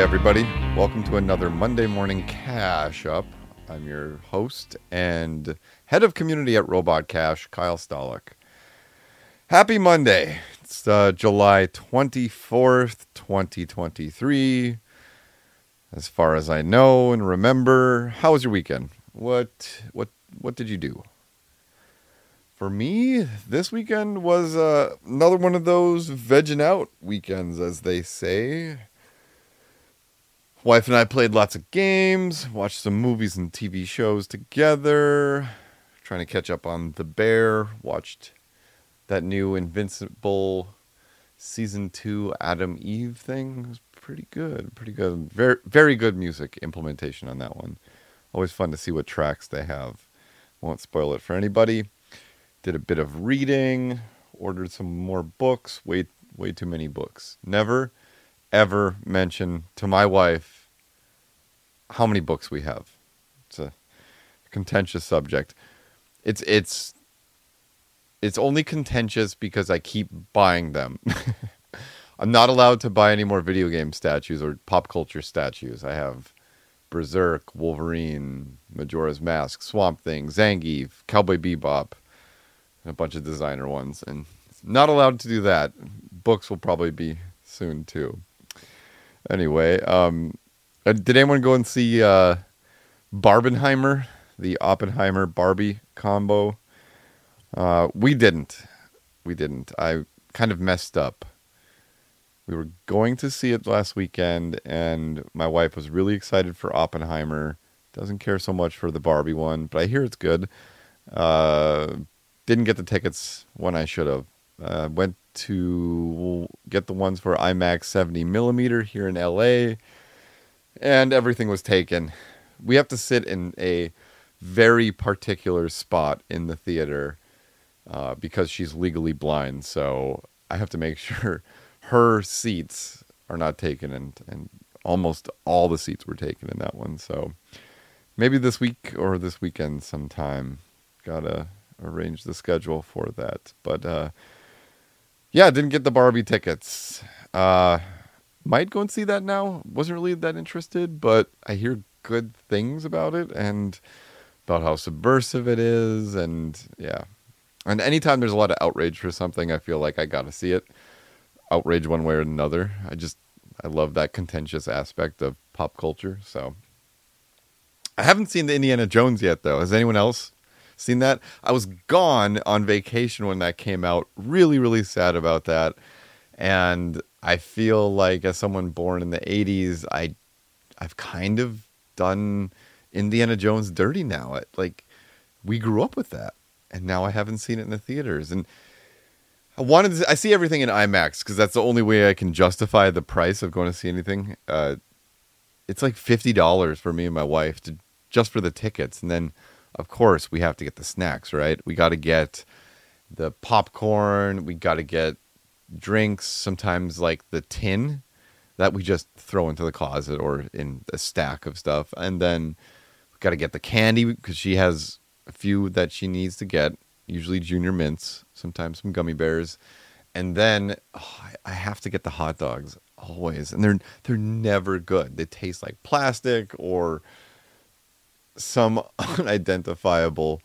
Everybody. Welcome to another Monday Morning Cache Up. I'm your host and head of community at Robot Cache, Kyle Stolick. Happy Monday. It's uh, July 24th, 2023. As far as I know and remember, how was your weekend? What what what did you do? For me, this weekend was uh, another one of those vegging out weekends, as they say. Wife and I played lots of games, watched some movies and TV shows together, trying to catch up on The Bear, watched that new Invincible season 2 Atom Eve thing. It was pretty good, pretty good. Very very good music implementation on that one. Always fun to see what tracks they have. Won't spoil it for anybody. Did a bit of reading, ordered some more books, way way too many books. Never ever mention to my wife how many books we have. It's a contentious subject. It's it's it's only contentious because I keep buying them. I'm not allowed to buy any more video game statues or pop culture statues. I have Berserk, Wolverine, Majora's Mask, Swamp Thing, Zangief, Cowboy Bebop, and a bunch of designer ones. And not allowed to do that. Books will probably be soon too. Anyway, um, uh, did anyone go and see uh, Barbenheimer, the Oppenheimer Barbie combo? Uh, we didn't. We didn't. I kind of messed up. We were going to see it last weekend, and my wife was really excited for Oppenheimer. Doesn't care so much for the Barbie one, but I hear it's good. Uh, didn't get the tickets when I should have. Uh, went to get the ones for IMAX 70 millimeter here in LA, and everything was taken. We have to sit in a very particular spot in the theater uh, because she's legally blind. So I have to make sure her seats are not taken, and and almost all the seats were taken in that one. So maybe this week or this weekend sometime, gotta arrange the schedule for that. But uh, yeah, didn't get the Barbie tickets. Uh, might go and see that now. Wasn't really that interested, but I hear good things about it and about how subversive it is, and yeah. And anytime there's a lot of outrage for something, I feel like I gotta see it. Outrage one way or another. I just I love that contentious aspect of pop culture. So I haven't seen the Indiana Jones yet, though. Has anyone else seen that? I was gone on vacation when that came out. Really, really sad about that. And I feel like as someone born in the 80s, I I've kind of done Indiana Jones dirty now. It, like we grew up with that. And now I haven't seen it in the theaters and I wanted to, I see everything in IMAX because that's the only way I can justify the price of going to see anything. Uh, it's like fifty dollars for me and my wife to just for the tickets, and then of course we have to get the snacks. Right, we got to get the popcorn. We got to get drinks. Sometimes like the tin that we just throw into the closet or in a stack of stuff, and then we got to get the candy because she has a few that she needs to get usually junior mints, sometimes some gummy bears, and then oh, I have to get the hot dogs always, and they're they're never good. They taste like plastic or some unidentifiable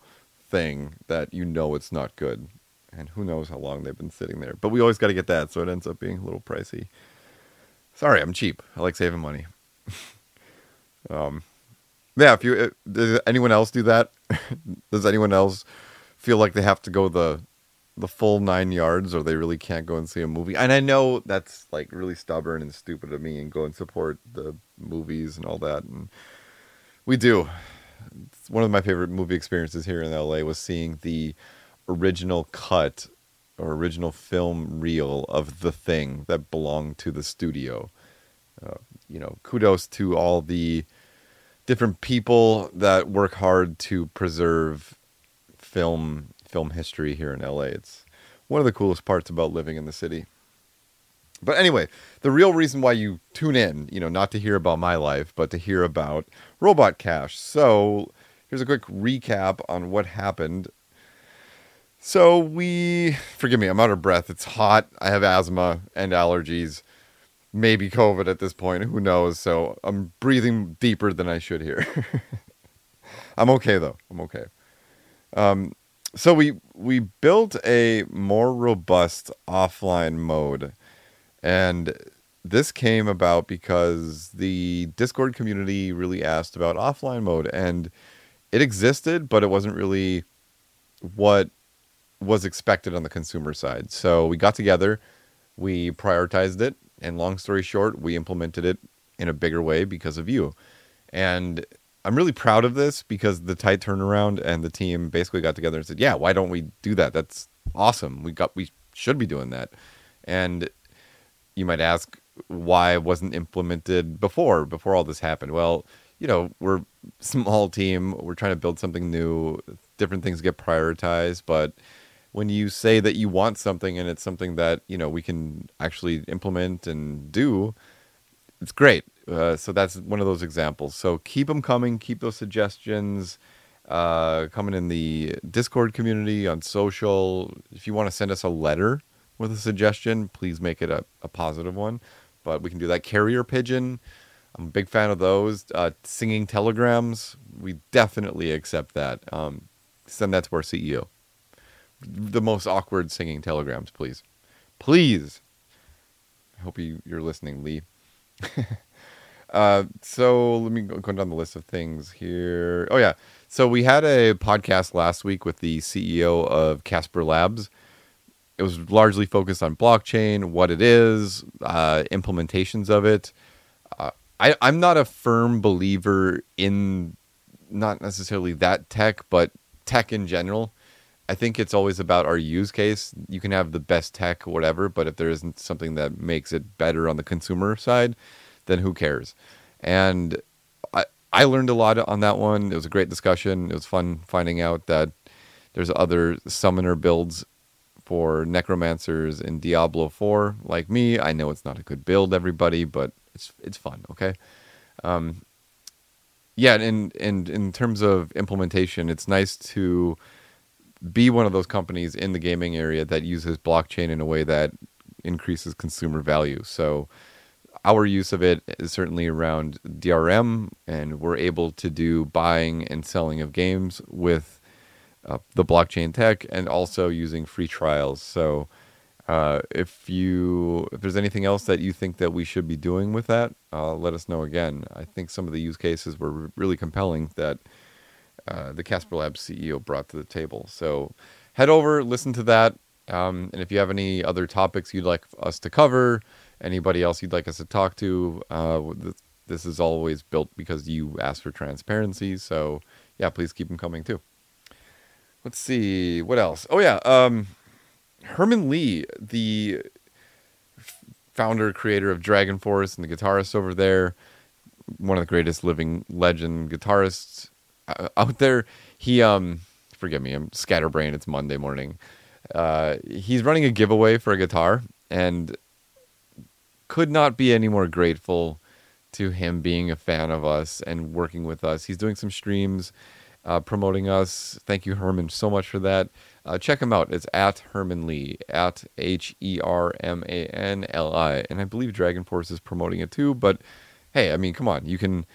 thing that you know it's not good, and who knows how long they've been sitting there. But we always got to get that, so it ends up being a little pricey. Sorry, I'm cheap. I like saving money. um, yeah. If you uh, does anyone else do that? does anyone else? feel like they have to go the the full nine yards or they really can't go and see a movie. And I know that's like really stubborn and stupid of me and go and support the movies and all that. And we do. One of my favorite movie experiences here in LA was seeing the original cut or original film reel of the thing that belonged to the studio. Uh, you know, kudos to all the different people that work hard to preserve film film history here in LA. It's one of the coolest parts about living in the city. But anyway, the real reason why you tune in, you know, not to hear about my life, but to hear about Robot Cache. So, here's a quick recap on what happened. So, we, forgive me, I'm out of breath. It's hot. I have asthma and allergies. maybe COVID at this point. Who knows? So I'm breathing deeper than I should here. I'm okay though. I'm okay. Um, so we we built a more robust offline mode, and this came about because the Discord community really asked about offline mode, and it existed, but it wasn't really what was expected on the consumer side. So we got together, we prioritized it, and long story short, we implemented it in a bigger way because of you. And I'm really proud of this because the tight turnaround and the team basically got together and said, "Yeah, why don't we do that? That's awesome. We got we should be doing that." And you might ask why it wasn't implemented before before all this happened. Well, you know, we're small team, we're trying to build something new, different things get prioritized, but when you say that you want something and it's something that, you know, we can actually implement and do, it's great. Uh, so that's one of those examples. So keep them coming. Keep those suggestions uh, coming in the Discord community on social. If you want to send us a letter with a suggestion, please make it a, a positive one. But we can do that. Carrier pigeon. I'm a big fan of those. Uh, singing telegrams. We definitely accept that. Um, send that to our CEO. The most awkward singing telegrams, please. Please. I hope you, you're listening, Lee. Uh, so let me go, go down the list of things here. Oh yeah, so we had a podcast last week with the CEO of Casper Labs. It was largely focused on blockchain, what it is, uh, implementations of it. Uh, I, I'm not a firm believer in not necessarily that tech, but tech in general. I think it's always about our use case. You can have the best tech, whatever, but if there isn't something that makes it better on the consumer side, then who cares? And I I learned a lot on that one. It was a great discussion. It was fun finding out that there's other summoner builds for necromancers in Diablo 4 like me. I know it's not a good build everybody, but it's it's fun, okay? Um yeah, and and in terms of implementation, it's nice to be one of those companies in the gaming area that uses blockchain in a way that increases consumer value. So our use of it is certainly around DRM, and we're able to do buying and selling of games with uh, the blockchain tech, and also using free trials. So, uh, if you if there's anything else that you think that we should be doing with that, uh, let us know again. I think some of the use cases were really compelling that uh, the Casper Labs CEO brought to the table. So, head over, listen to that, um, and if you have any other topics you'd like us to cover anybody else you'd like us to talk to. Uh, this is always built because you asked for transparency. So yeah, please keep them coming too. Let's see what else. Oh yeah, um, Herman Li, the founder creator of DragonForce and the guitarist over there, one of the greatest living legend guitarists uh, out there. He um, forgive me, I'm scatterbrained. It's Monday morning. Uh, he's running a giveaway for a guitar, and could not be any more grateful to him being a fan of us and working with us. He's doing some streams, uh, promoting us. Thank you, Herman, so much for that. Uh, check him out. It's at Herman Li, at H E R M A N L I. And I believe DragonForce is promoting it too. But hey, I mean, come on. You can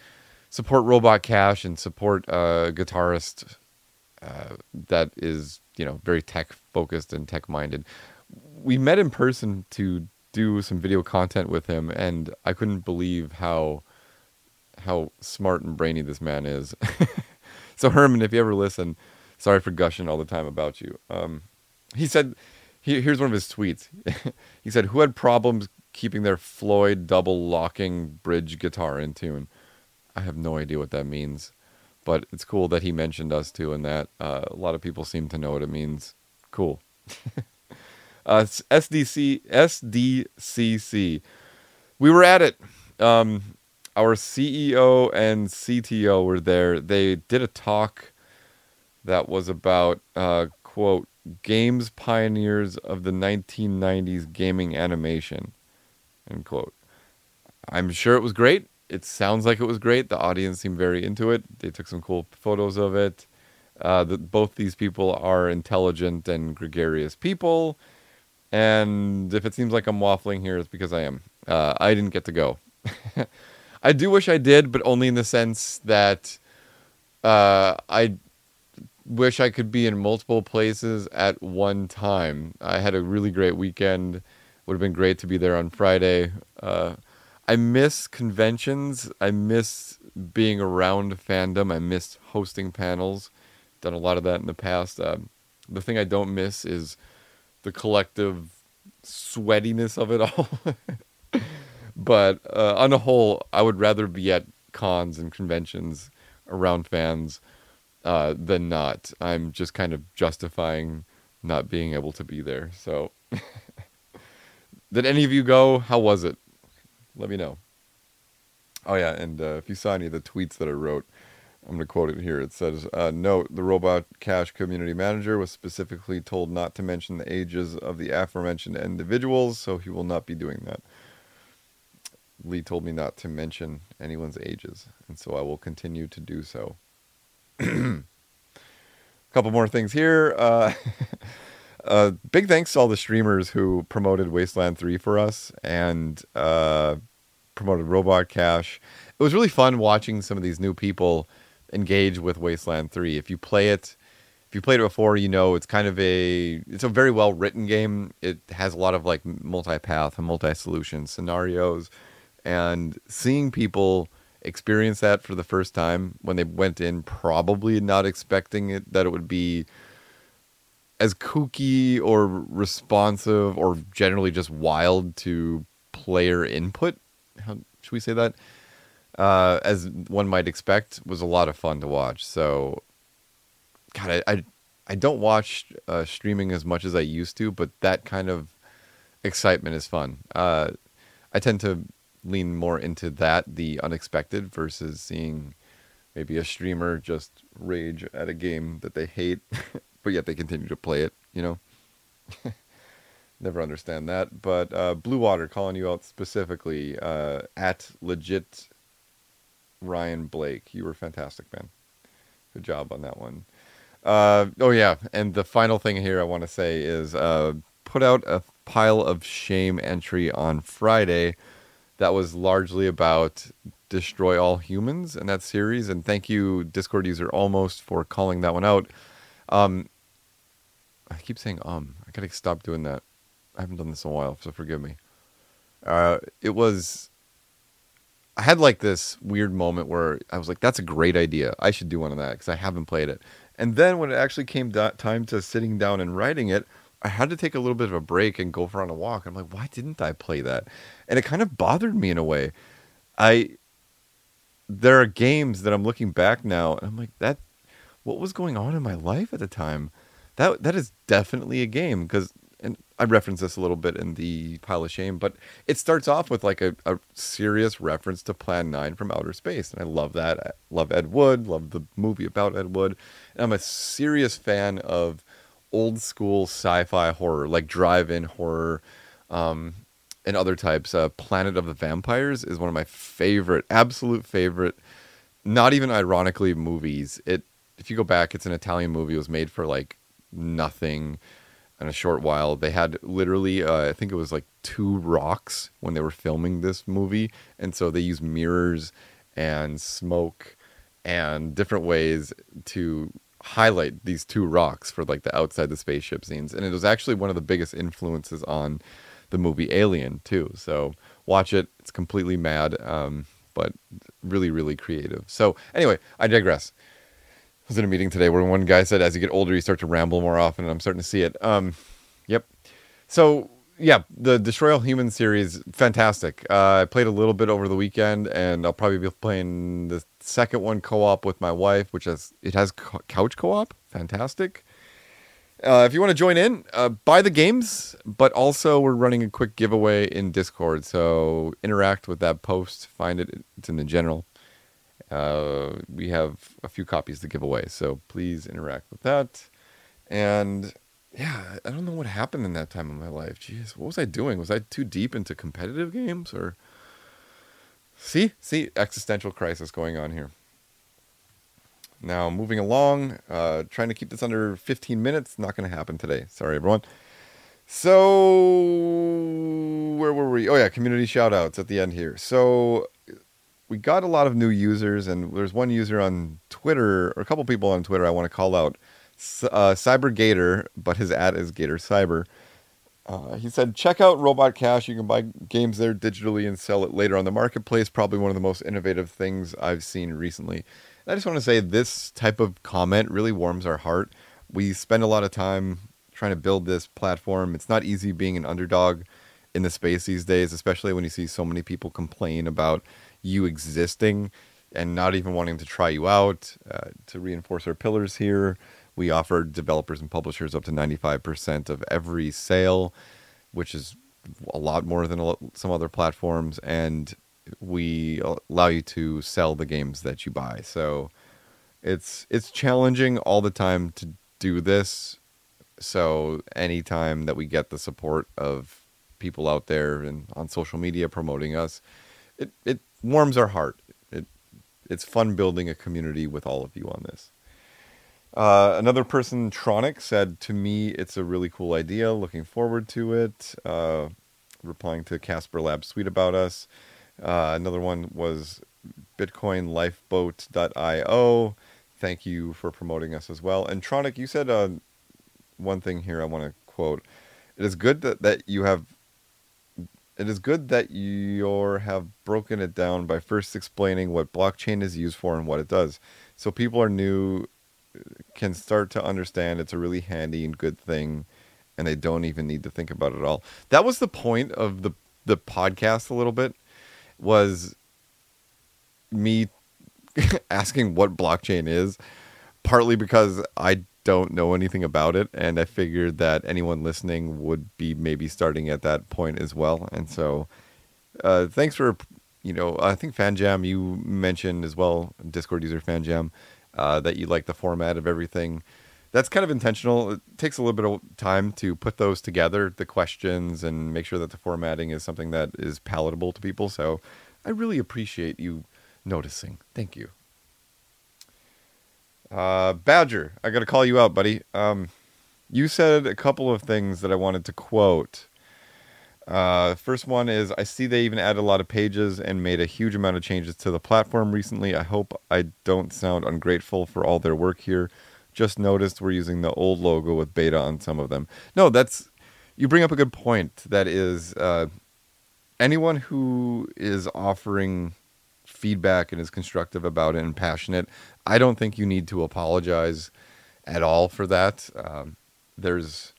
support Robot Cache and support a guitarist uh, that is, you know, very tech focused and tech minded. We met in person to do some video content with him, and I couldn't believe how how smart and brainy this man is. so Herman, if you ever listen, sorry for gushing all the time about you. Um, he said, he, here's one of his tweets. he said, "Who had problems keeping their Floyd double locking bridge guitar in tune?" I have no idea what that means, but it's cool that he mentioned us too. And that uh, a lot of people seem to know what it means. Cool. Uh, SDC SDCC. We were at it. Um, our CEO and CTO were there. They did a talk that was about uh, quote games pioneers of the 1990s gaming animation end quote. I'm sure it was great. It sounds like it was great. The audience seemed very into it. They took some cool photos of it. Uh, the, both these people are intelligent and gregarious people And if it seems like I'm waffling here, it's because I am. Uh, I didn't get to go. I do wish I did, but only in the sense that uh, I wish I could be in multiple places at one time. I had a really great weekend. Would have been great to be there on Friday. Uh, I miss conventions. I miss being around fandom. I miss hosting panels. Done a lot of that in the past. Um, the thing I don't miss is the collective sweatiness of it all. but uh, on a whole, I would rather be at cons and conventions around fans uh, than not. I'm just kind of justifying not being able to be there. So, did any of you go? How was it? Let me know. Oh yeah, and uh, if you saw any of the tweets that I wrote, I'm going to quote it here. It says, uh, "Note: The Robot Cache community manager was specifically told not to mention the ages of the aforementioned individuals, so he will not be doing that." Lee told me not to mention anyone's ages, and so I will continue to do so. A couple more things here. Uh, uh, big thanks to all the streamers who promoted Wasteland 3 for us and uh, promoted Robot Cache. It was really fun watching some of these new people engage with Wasteland 3. If you play it, if you played it before, you know it's kind of a it's a very well written game. It has a lot of like multi-path and multi-solution scenarios and seeing people experience that for the first time when they went in probably not expecting it that it would be as kooky or responsive or generally just wild to player input how should we say that uh, as one might expect was a lot of fun to watch. So god i i, I don't watch uh, streaming as much as i used to but that kind of excitement is fun. Uh, i tend to lean more into that, the unexpected, versus seeing maybe a streamer just rage at a game that they hate, but yet they continue to play it, you know? Never understand that. But uh, Blue Water calling you out specifically uh, at legit Ryan Blake. You were fantastic, man. Good job on that one. Uh, oh, yeah. And the final thing here I want to say is uh, put out a pile of shame entry on Friday that was largely about destroy all humans in that series. And thank you, Discord user almost for calling that one out. Um, I keep saying um. I gotta stop doing that. I haven't done this in a while, so forgive me. Uh, it was. I had like this weird moment where I was like, "That's a great idea. I should do one of that because I haven't played it." And then when it actually came da- time to sitting down and writing it, I had to take a little bit of a break and go for on a walk. I'm like, why didn't I play that? And it kind of bothered me in a way. I there are games that I'm looking back now and I'm like, that what was going on in my life at the time? That that is definitely a game because and I reference this a little bit in the pile of shame, but it starts off with like a, a serious reference to Plan 9 from outer space. And I love that. I love Ed Wood, love the movie about Ed Wood. And I'm a serious fan of old school sci-fi horror, like drive-in horror, um, and other types. Uh, Planet of the Vampires is one of my favorite, absolute favorite. Not even ironically, movies. It if you go back, it's an Italian movie. It was made for like nothing in a short while. They had literally, uh, I think it was like two rocks when they were filming this movie, and so they used mirrors and smoke and different ways to highlight these two rocks for like the outside the spaceship scenes and it was actually one of the biggest influences on the movie alien too. So watch it. It's completely mad um, but really really creative. So anyway i digress. I was in a meeting today where one guy said as you get older you start to ramble more often and i'm starting to see it. Um, yep. So yeah, the Destroy All Humans series, fantastic. Uh, I played a little bit over the weekend, and I'll probably be playing the second one co-op with my wife, which has it has couch co-op, fantastic. Uh, if you want to join in, uh, buy the games, but also we're running a quick giveaway in Discord, so interact with that post. Find it; it's in the general. Uh, we have a few copies to give away, so please interact with that. And yeah, I don't know what happened in that time of my life. Jeez, what was I doing? Was I too deep into competitive games or See? See existential crisis going on here. Now, moving along, uh, trying to keep this under 15 minutes. Not going to happen today. Sorry, everyone. So where were we? Oh yeah, community shout outs at the end here. So we got a lot of new users, and there's one user on Twitter, or a couple people on Twitter I want to call out. Uh, Cyber Gator, but his ad is Gator Cyber. Uh, he said, check out Robot Cache. You can buy games there digitally and sell it later on the marketplace. Probably one of the most innovative things I've seen recently. And I just want to say this type of comment really warms our heart. We spend a lot of time trying to build this platform. It's not easy being an underdog in the space these days, especially when you see so many people complain about you existing and not even wanting to try you out. Uh, to reinforce our pillars here, we offer developers and publishers up to 95% of every sale, which is a lot more than some other platforms. And we allow you to sell the games that you buy. So it's it's challenging all the time to do this so anytime that we get the support of people out there and on social media promoting us, it, it warms our heart. It it's fun building a community with all of you on this. Uh, another person, Tronic, said to me, "It's a really cool idea. Looking forward to it." Uh, replying to Casper Lab tweet about us. Uh, another one was BitcoinLifeboat.io. Thank you for promoting us as well. And Tronic, you said uh, one thing here I want to quote. It is good that, that you have it is good that you have broken it down by first explaining what blockchain is used for and what it does. So people are new can start to understand it's a really handy and good thing and they don't even need to think about it all. That was the point of the the podcast a little bit was me asking what blockchain is partly because I don't know anything about it, and I figured that anyone listening would be maybe starting at that point as well. And so, uh, thanks for, you know, I think FanJam you mentioned as well, Discord user FanJam, uh, that you like the format of everything. That's kind of intentional. It takes a little bit of time to put those together, the questions, and make sure that the formatting is something that is palatable to people. So, I really appreciate you noticing. Thank you. Uh, Badger, I got to call you out, buddy. Um, you said a couple of things that I wanted to quote. Uh, first one is I see they even added a lot of pages and made a huge amount of changes to the platform recently. I hope I don't sound ungrateful for all their work here. Just noticed we're using the old logo with beta on some of them. No, that's you bring up a good point. That is uh, anyone who is offering feedback and is constructive about it and passionate. I don't think you need to apologize at all for that. Um, there's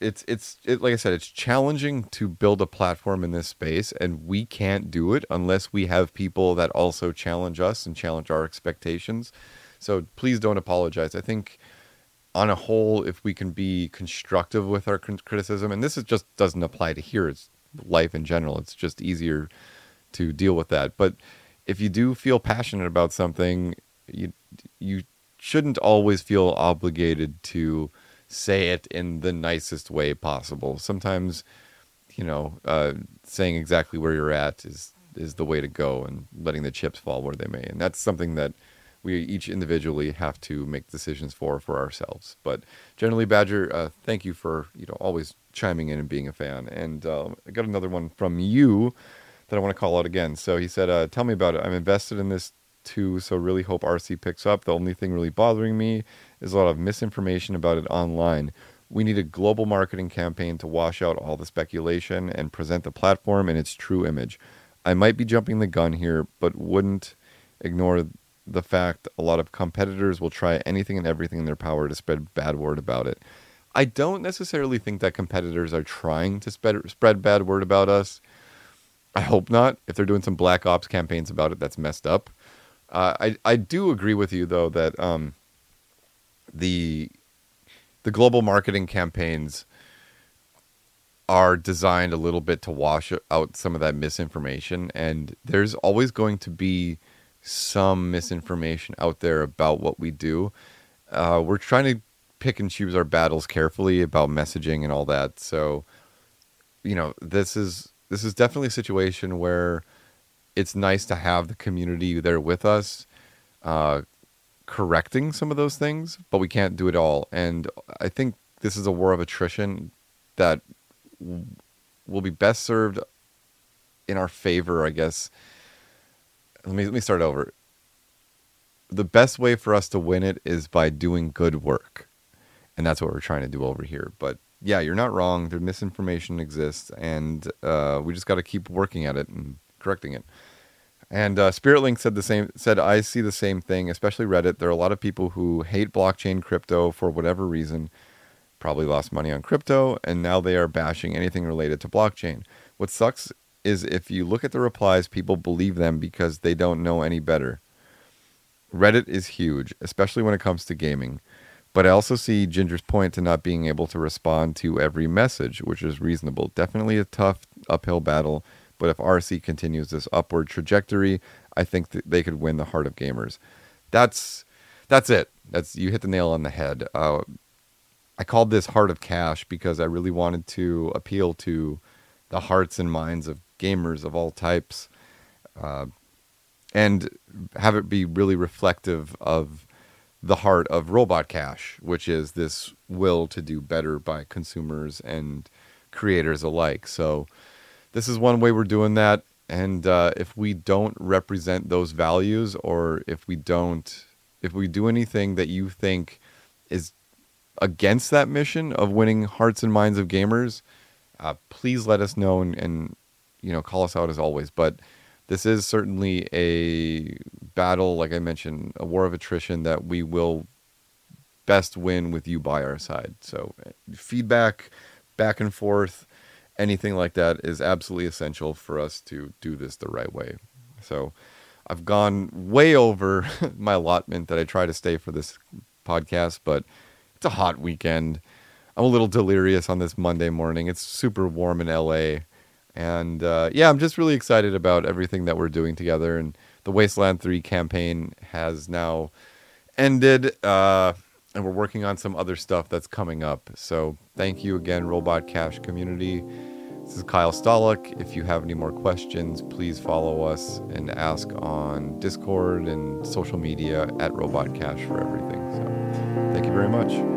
it's it's it, like I said, it's challenging to build a platform in this space, and we can't do it unless we have people that also challenge us and challenge our expectations. So please don't apologize. I think on a whole, if we can be constructive with our criticism, and this is just doesn't apply to here, it's life in general. It's just easier to deal with that. But if you do feel passionate about something, you you shouldn't always feel obligated to say it in the nicest way possible. Sometimes, you know, uh, saying exactly where you're at is is the way to go, and letting the chips fall where they may. And that's something that we each individually have to make decisions for for ourselves. But generally, Badger, uh, thank you for you know always chiming in and being a fan. And uh, I got another one from you that I want to call out again. So he said, uh, "Tell me about it. I'm invested in this too, so really hope RC picks up. The only thing really bothering me is a lot of misinformation about it online. We need a global marketing campaign to wash out all the speculation and present the platform in its true image. I might be jumping the gun here, but wouldn't ignore the fact a lot of competitors will try anything and everything in their power to spread bad word about it." I don't necessarily think that competitors are trying to spread spread bad word about us. I hope not. If they're doing some black ops campaigns about it, that's messed up. Uh, I I do agree with you though that um, the the global marketing campaigns are designed a little bit to wash out some of that misinformation, and there's always going to be some misinformation out there about what we do. Uh, we're trying to pick and choose our battles carefully about messaging and all that. So, you know, this is this is definitely a situation where it's nice to have the community there with us, uh, correcting some of those things, but we can't do it all. And I think this is a war of attrition that w- will be best served in our favor, I guess. Let me let me start over. The best way for us to win it is by doing good work. And that's what we're trying to do over here. But yeah, you're not wrong. The misinformation exists, and uh, we just got to keep working at it and correcting it. And uh, SpiritLink said the same. Said I see the same thing, especially Reddit. There are a lot of people who hate blockchain crypto for whatever reason. Probably lost money on crypto, and now they are bashing anything related to blockchain. What sucks is if you look at the replies, people believe them because they don't know any better. Reddit is huge, especially when it comes to gaming. But I also see Ginger's point to not being able to respond to every message, which is reasonable. Definitely a tough uphill battle, but if RC continues this upward trajectory, I think that they could win the heart of gamers. That's that's it. That's you hit the nail on the head. Uh, I called this Heart of Cache because I really wanted to appeal to the hearts and minds of gamers of all types, uh, and have it be really reflective of the heart of Robot Cache, which is this will to do better by consumers and creators alike. So, this is one way we're doing that. And uh, if we don't represent those values, or if we don't, if we do anything that you think is against that mission of winning hearts and minds of gamers, uh, please let us know and, and you know call us out as always. But this is certainly a battle, like I mentioned, a war of attrition that we will best win with you by our side. So, feedback, back and forth, anything like that is absolutely essential for us to do this the right way. So, I've gone way over my allotment that I try to stay for this podcast, but it's a hot weekend. I'm a little delirious on this Monday morning. It's super warm in LA. And uh, yeah, I'm just really excited about everything that we're doing together. And the Wasteland 3 campaign has now ended. Uh, and we're working on some other stuff that's coming up. So thank you again, Robot Cache community. This is Kyle Stolick. If you have any more questions, please follow us and ask on Discord and social media at Robot Cache for everything. So thank you very much.